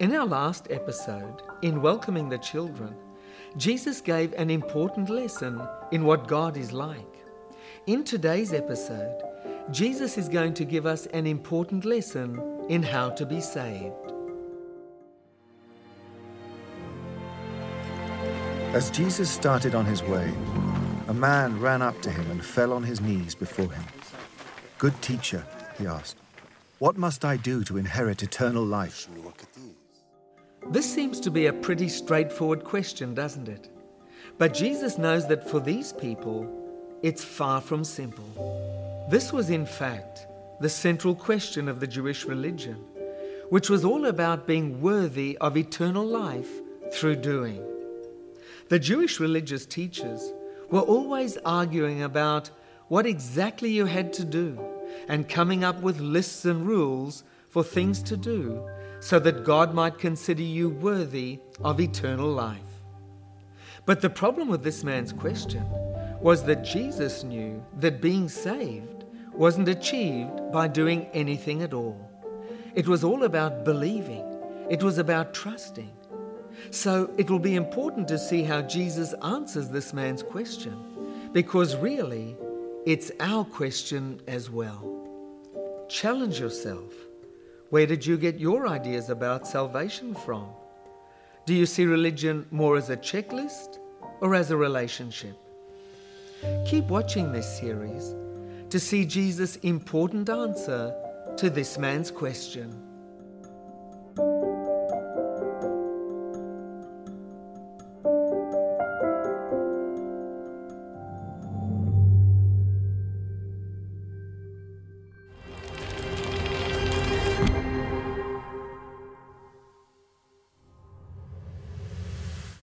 In our last episode, in welcoming the children, Jesus gave an important lesson in what God is like. In today's episode, Jesus is going to give us an important lesson in how to be saved. As Jesus started on his way, a man ran up to him and fell on his knees before him. Good teacher, he asked, what must I do to inherit eternal life? This seems to be a pretty straightforward question, doesn't it? But Jesus knows that for these people, it's far from simple. This was, in fact, the central question of the Jewish religion, which was all about being worthy of eternal life through doing. The Jewish religious teachers were always arguing about what exactly you had to do and coming up with lists and rules for things to do so that God might consider you worthy of eternal life. But the problem with this man's question was that Jesus knew that being saved wasn't achieved by doing anything at all. It was all about believing, it was about trusting. So it will be important to see how Jesus answers this man's question, because really, it's our question as well. Challenge yourself. Where did you get your ideas about salvation from? Do you see religion more as a checklist or as a relationship? Keep watching this series to see Jesus' important answer to this man's question.